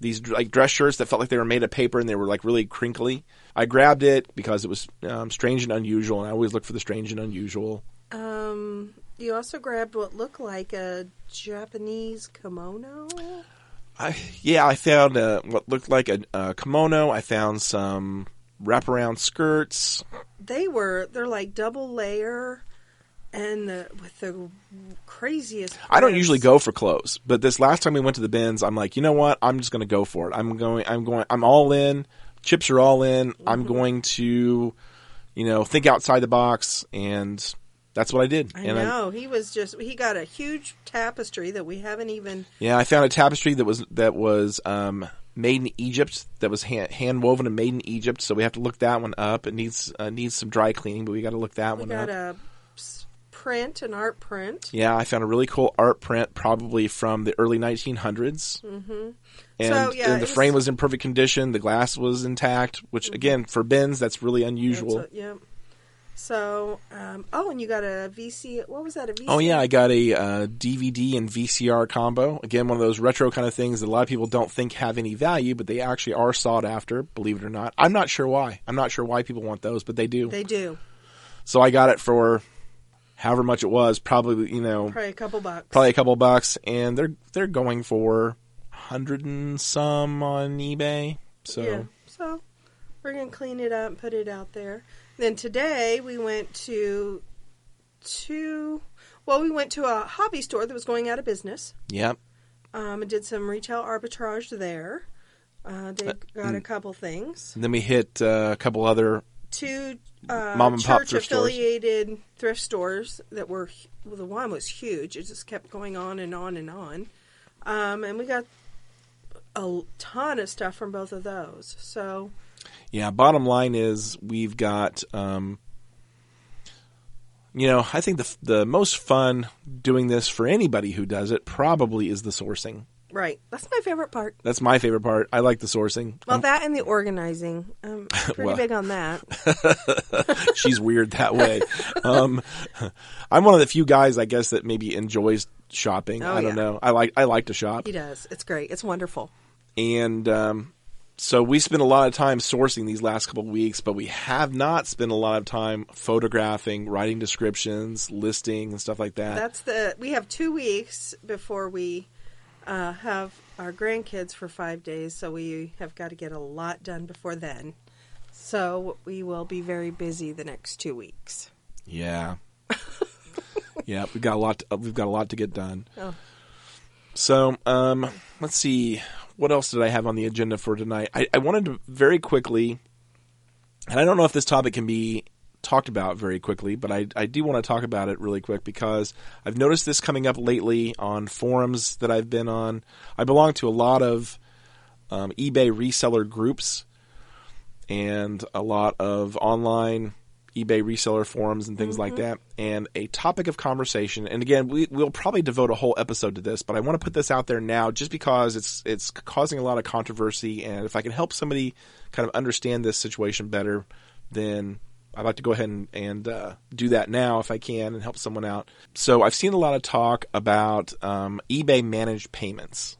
These like dress shirts that felt like they were made of paper and they were like really crinkly. I grabbed it because it was um, strange and unusual, and I always look for the strange and unusual. Um, you also grabbed what looked like a Japanese kimono. I yeah, I found uh, what looked like a, a kimono. I found some wraparound skirts. They were they're like double layer, and the with the craziest. I don't usually go for clothes, but this last time we went to the bins, I'm like, you know what? I'm just going to go for it. I'm going. I'm going. I'm all in. Chips are all in. I'm Mm-hmm. going to, you know, think outside the box, and that's what I did. I and know he was just he got a huge tapestry that we haven't even. yeah, I found a tapestry that was that was um, made in Egypt. That was hand, hand woven and made in Egypt. So we have to look that one up. It needs uh, needs some dry cleaning, but we got to look that one up. We one got up. a print, an art print. Yeah, I found a really cool art print, probably from the early 1900s. Mm-hmm. And, So, yeah, and the it frame was- was in perfect condition. The glass was intact, which again for bins that's really That's unusual. what- yeah. So, um, oh, and you got a VC. What was that? A VC? Oh yeah, I got a uh, DVD and VCR combo. Again, one of those retro kind of things that a lot of people don't think have any value, but they actually are sought after. Believe it or not, I'm not sure why. I'm not sure why people want those, but they do. They do so I got it for however much it was, probably you know probably a couple bucks. probably a couple bucks, and they're they're going for hundred and some on eBay. So Yeah. So we're gonna clean it up and put it out there. Then today we went to two. Well, we went to a hobby store that was going out of business. yep, Um, and did some retail arbitrage there. Uh, they got a couple things. and then we hit uh, a couple other. Two uh, Mom and pop thrift stores. affiliated thrift stores that were. Well, the one was huge. It just kept going on and on and on. Um, and we got a ton of stuff from both of those. So Yeah, bottom line is we've got. Um, you know, I think the the most fun doing this for anybody who does it probably is the sourcing. right, that's my favorite part. That's my favorite part. I like the sourcing. Well, that and the organizing. I'm *laughs* pretty Well. big on that. *laughs* She's weird that way. *laughs* Um, I'm one of the few guys, I guess, that maybe enjoys shopping. Oh, I don't yeah. know. I like I like to shop. He does. It's great. It's wonderful. and um, so we spent a lot of time sourcing these last couple of weeks, but we have not spent a lot of time photographing, writing descriptions, listing, and stuff like that. That's the. We have two weeks before we uh, have our grandkids for five days, so we have got to get a lot done before then. So we will be very busy the next two weeks. yeah, *laughs* yeah, we've got a lot. To, we've got a lot to get done. Oh. So, um, let's see. What else did I have on the agenda for tonight? I, I wanted to very quickly, and I don't know if this topic can be talked about very quickly, but I, I do want to talk about it really quick because I've noticed this coming up lately on forums that I've been on. I belong to a lot of um, eBay reseller groups and a lot of online eBay reseller forums and things like that. And a topic of conversation, and again, we, we'll probably devote a whole episode to this, but I want to put this out there now just because it's it's causing a lot of controversy. And if I can help somebody kind of understand this situation better, then I'd like to go ahead and, and uh, do that now if I can and help someone out. So I've seen a lot of talk about um, eBay managed payments.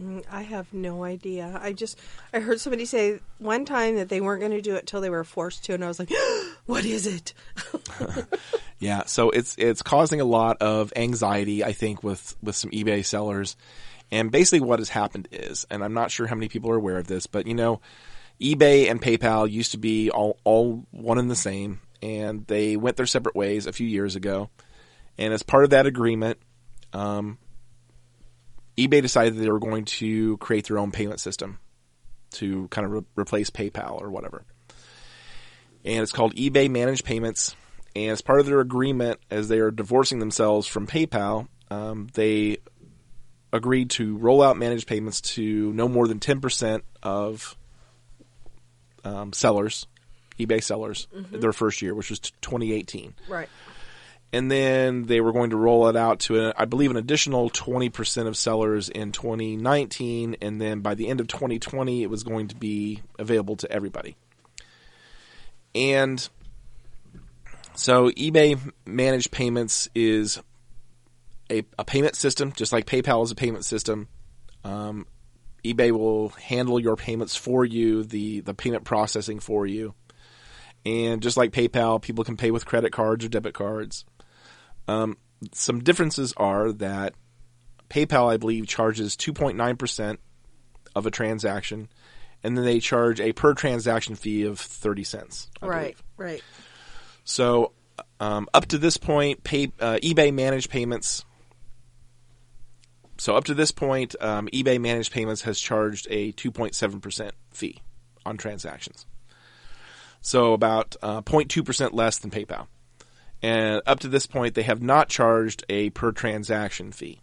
Mm, I have no idea. I just I heard somebody say one time that they weren't going to do it till they were forced to, and I was like, *gasps* "What is it?" *laughs* *laughs* Yeah, so it's it's causing a lot of anxiety, I think, with with some eBay sellers. And basically, what has happened is, and I'm not sure how many people are aware of this, but you know, eBay and PayPal used to be all all one and the same, and they went their separate ways a few years ago. And as part of that agreement, um, eBay decided that they were going to create their own payment system to kind of re- replace PayPal or whatever. And it's called eBay Managed Payments. And as part of their agreement, as they are divorcing themselves from PayPal, um, they agreed to roll out managed payments to no more than 10% of um, sellers, eBay sellers, their first year, which was 2018 right. And then they were going to roll it out to, I believe, an additional 20% of sellers in 2019, and then by the end of 2020, it was going to be available to everybody. And so eBay managed payments is a, a payment system, just like PayPal is a payment system. Um, eBay will handle your payments for you, the the payment processing for you. And just like PayPal, people can pay with credit cards or debit cards. Um, some differences are that PayPal, I believe, charges 2.9% of a transaction, and then they charge a per transaction fee of 30 cents. I Right. believe. Right. So, um, up to this point, pay, uh, eBay managed payments. So up to this point, um, eBay managed payments has charged a 2.7% fee on transactions. So about uh, 0.2% less than PayPal. And up to this point, they have not charged a per transaction fee.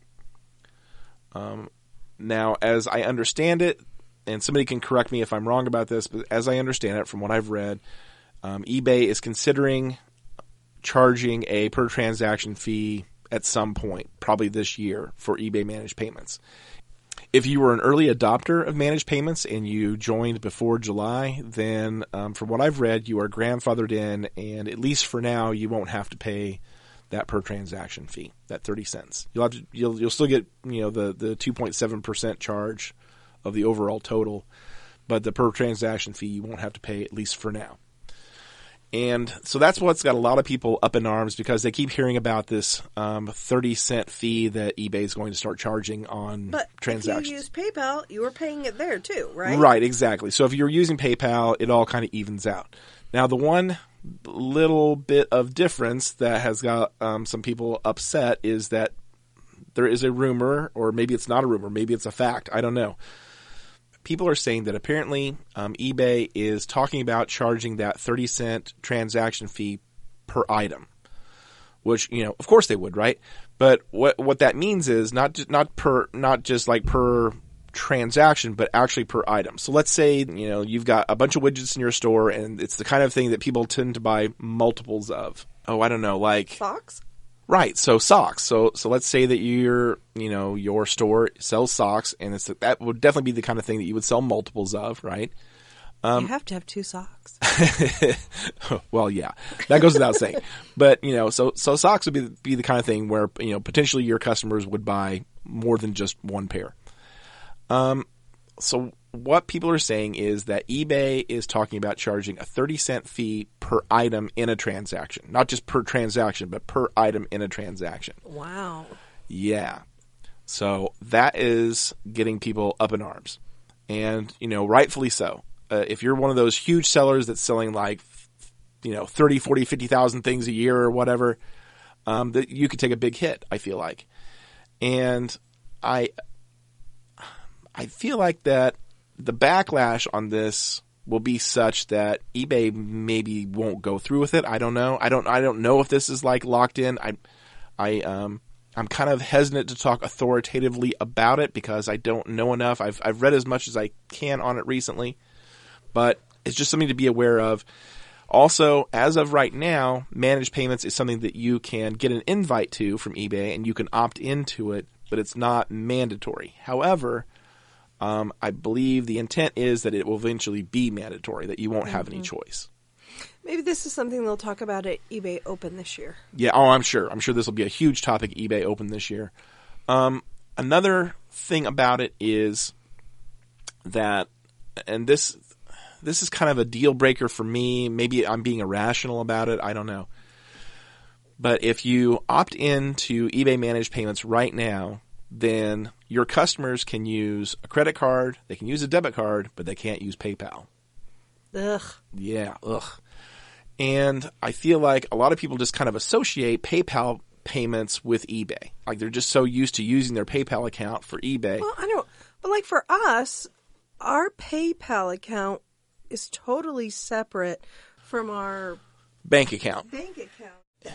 Um, now, as I understand it, and somebody can correct me if I'm wrong about this, but as I understand it from what I've read, um, eBay is considering charging a per transaction fee at some point, probably this year, for eBay managed payments. If you were an early adopter of managed payments and you joined before July, then um, from what I've read, you are grandfathered in, and at least for now, you won't have to pay that per transaction fee, that thirty cents. You'll have to, you'll you'll still get you know the the two point seven percent charge of the overall total, but the per transaction fee you won't have to pay at least for now. And so that's what's got a lot of people up in arms because they keep hearing about this um, 30 cent fee that eBay is going to start charging on But transactions. if you use PayPal, you were paying it there too, right? Right, exactly. So if you're using PayPal, it all kind of evens out. Now, the one little bit of difference that has got um, some people upset is that there is a rumor, or maybe it's not a rumor, maybe it's a fact. I don't know. People are saying that apparently um, eBay is talking about charging that 30 cent transaction fee per item which you know, of course they would, right? But what what that means is not not per not just like per transaction, but actually per item. So let's say you know you've got a bunch of widgets in your store, and it's the kind of thing that people tend to buy multiples of. Oh, I don't know, like Socks? Right. So socks. So so let's say that your you know your store sells socks, and it's that would definitely be the kind of thing that you would sell multiples of, right? Um, you have to have two socks. *laughs* well, yeah, that goes without saying. *laughs* But you know, so so socks would be be the kind of thing where you know potentially your customers would buy more than just one pair. Um, so what people are saying is that eBay is talking about charging a thirty cent fee per item in a transaction, not just per transaction, but per item in a transaction. Wow. Yeah. So that is getting people up in arms. And, you know, rightfully so. Uh, if you're one of those huge sellers that's selling like, you know, 30, 40, 50,000 things a year or whatever, um, that you could take a big hit. I feel like, and I I feel like that the backlash on this will be such that eBay maybe won't go through with it. I don't know. I don't I don't know if this is like locked in. I I um I'm kind of hesitant to talk authoritatively about it because I don't know enough. I've I've read as much as I can on it recently, but it's just something to be aware of. Also, as of right now, managed payments is something that you can get an invite to from eBay and you can opt into it, but it's not mandatory. However, um, I believe the intent is that it will eventually be mandatory, that you won't have any choice. Maybe this is something they'll talk about at eBay Open this year. Yeah, oh, I'm sure. I'm sure this will be a huge topic at eBay Open this year. Um, another thing about it is that, and this this is kind of a deal breaker for me. Maybe I'm being irrational about it. I don't know. But if you opt in to eBay managed payments right now, then your customers can use a credit card, they can use a debit card, but they can't use PayPal. Ugh. Yeah, ugh. And I feel like a lot of people just kind of associate PayPal payments with eBay. Like they're just so used to using their PayPal account for eBay. Well, I don't. But like for us, our PayPal account is totally separate from our Bank account. bank account.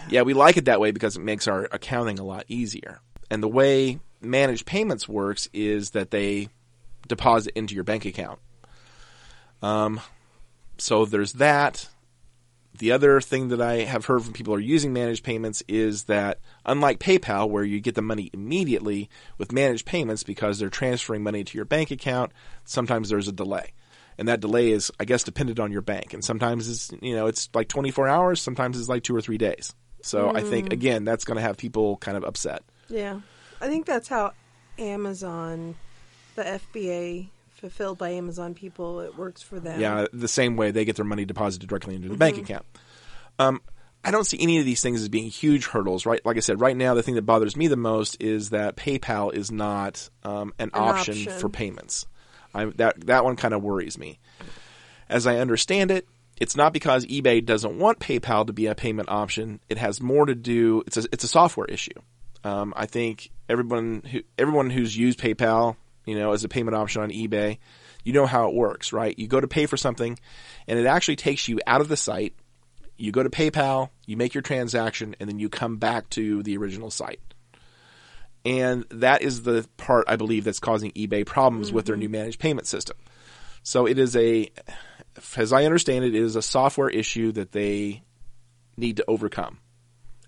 Yeah, we like it that way because it makes our accounting a lot easier. And the way managed payments works is that they deposit into your bank account. Um, so there's that. The other thing that I have heard from people who are using managed payments is that unlike PayPal, where you get the money immediately, with managed payments, because they're transferring money to your bank account, sometimes there's a delay. And that delay is, I guess, dependent on your bank. And sometimes it's, you know, it's like 24 hours, sometimes it's like two or three days. So I think, again, that's going to have people kind of upset. Yeah. I think that's how Amazon, the FBA, fulfilled by Amazon people, it works for them. Yeah, the same way they get their money deposited directly into the bank account. Um, I don't see any of these things as being huge hurdles, right? Like I said, right now the thing that bothers me the most is that PayPal is not um, an, An option, option. for payments. I, that that one kind of worries me. As I understand it, it's not because eBay doesn't want PayPal to be a payment option. It has more to do. It's a it's a software issue. Um, I think everyone who everyone who's used PayPal, you know, as a payment option on eBay, you know how it works, right? You go to pay for something, and it actually takes you out of the site. You go to PayPal, you make your transaction, and then you come back to the original site. And that is the part I believe that's causing eBay problems with their new managed payment system. So it is a, as I understand it, it is a software issue that they need to overcome.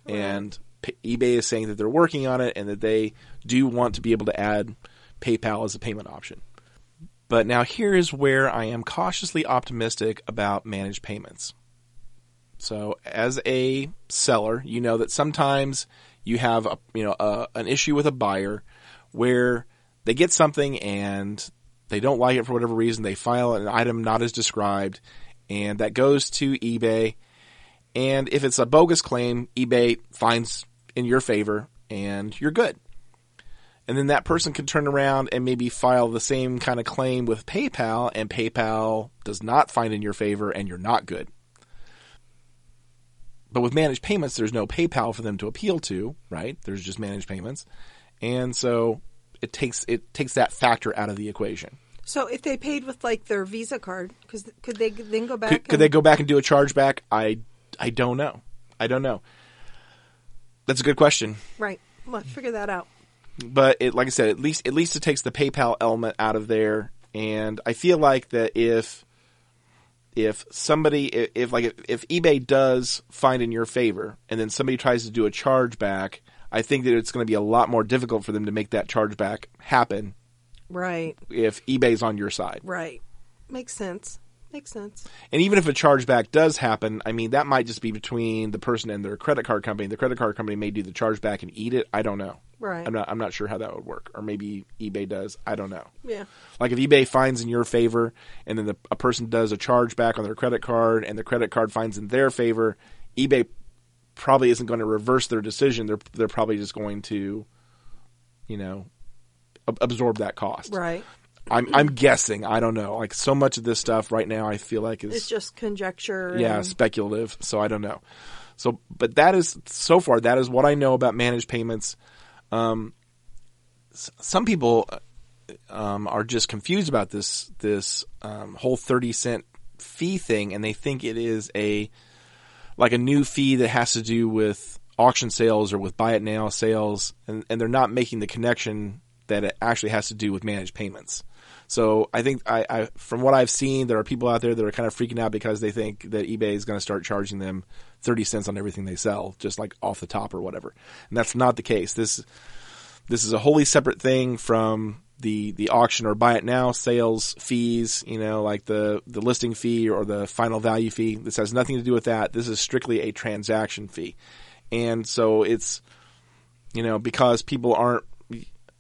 And P- eBay is saying that they're working on it and that they do want to be able to add PayPal as a payment option. But now here is where I am cautiously optimistic about managed payments. So as a seller, you know that sometimes you have a, you know a, an issue with a buyer where they get something and they don't like it for whatever reason. They file an item not as described, and that goes to eBay. And if it's a bogus claim, eBay finds in your favor, and you're good. And then that person can turn around and maybe file the same kind of claim with PayPal, and PayPal does not find in your favor, and you're not good. But with managed payments, there's no PayPal for them to appeal to, right? There's just managed payments, and so it takes it takes that factor out of the equation. So if they paid with like their Visa card, because could they then go back? Could, could and- they go back and do a chargeback? I I don't know. I don't know. That's a good question, Right. Let's figure that out. but it like I said, at least at least it takes the PayPal element out of there, and I feel like that if if somebody if, like if, if eBay does find in your favor, and then somebody tries to do a chargeback, I think that it's going to be a lot more difficult for them to make that chargeback happen Right. if eBay's on your side. Right. Makes sense. Makes sense. And even if a chargeback does happen, I mean, that might just be between the person and their credit card company. The credit card company may do the chargeback and eat it. I don't know. Right. I'm not. I'm not sure how that would work. Or maybe eBay does. I don't know. Yeah. Like if eBay finds in your favor, and then the, a person does a chargeback on their credit card, and the credit card finds in their favor, eBay probably isn't going to reverse their decision. They're they're probably just going to, you know, ab- absorb that cost. Right. I'm I'm guessing. I don't know. Like so much of this stuff right now, I feel like is It's just conjecture. yeah and- speculative so i don't know So, but that is so far that is what I know about managed payments. Um, s- some people um, are just confused about this this um, whole thirty cent fee thing, and they think it is a like a new fee that has to do with auction sales or with buy it now sales, and, and they're not making the connection that it actually has to do with managed payments. So I think I, I from what I've seen, there are people out there that are kind of freaking out because they think that eBay is going to start charging them thirty cents on everything they sell, just like off the top or whatever. And that's not the case. This this is a wholly separate thing from the the auction or buy it now sales fees. You know, like the the listing fee or the final value fee. This has nothing to do with that. This is strictly a transaction fee, and so it's you know because people aren't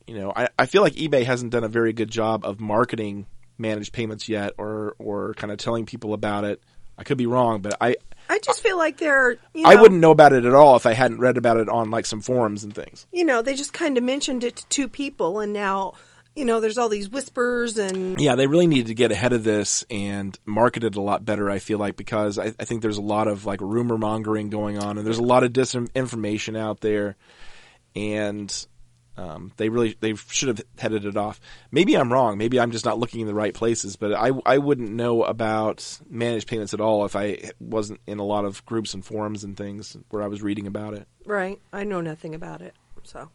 you know, I, I feel like eBay hasn't done a very good job of marketing managed payments yet or or kind of telling people about it. I could be wrong, but I I just feel like they're. You know, I wouldn't know about it at all if I hadn't read about it on like some forums and things. You know, they just kind of mentioned it to two people, and now, you know, there's all these whispers and. Yeah, they really need to get ahead of this and market it a lot better. I feel like because I, I think there's a lot of like rumor mongering going on, and there's a lot of disinformation out there, and um, they really they should have headed it off. Maybe I'm wrong. Maybe I'm just not looking in the right places. But I I wouldn't know about managed payments at all if I wasn't in a lot of groups and forums and things where I was reading about it. Right. I know nothing about it. So.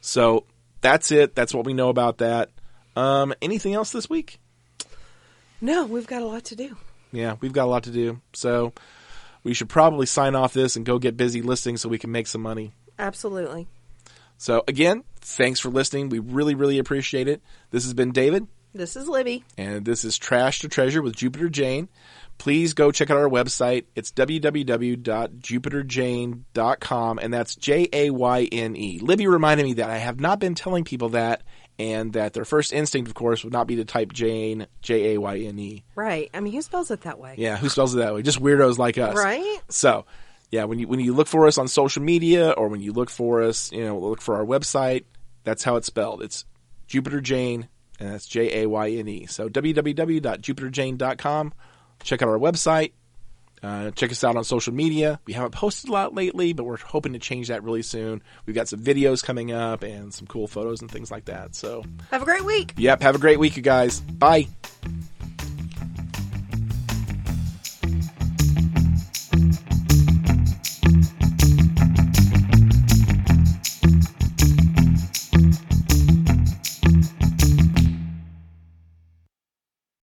So that's it. That's what we know about that. Um, anything else this week? No, we've got a lot to do. Yeah, we've got a lot to do. So we should probably sign off this and go get busy listing so we can make some money. Absolutely. So again, thanks for listening. We really, really appreciate it. This has been David, This is Libby. and this is Trash to Treasure with Jupiter Jayne. Please go check out our website. It's www.jupiterjayne.com, and that's J A Y N E. Libby reminded me that I have not been telling people that, and that their first instinct, of course, would not be to type Jane, J A Y N E. Right. I mean, who spells it that way? Yeah, who spells it that way? Just weirdos like us. Right? So, yeah, when you when you look for us on social media or when you look for us, you know, look for our website, that's how it's spelled. It's Jupiter Jayne, and that's J A Y N E. So www.jupiterjayne.com. Check out our website. Uh, check us out on social media. We haven't posted a lot lately, but we're hoping to change that really soon. We've got some videos coming up and some cool photos and things like that. So, Have a great week. yep, have a great week, you guys. Bye.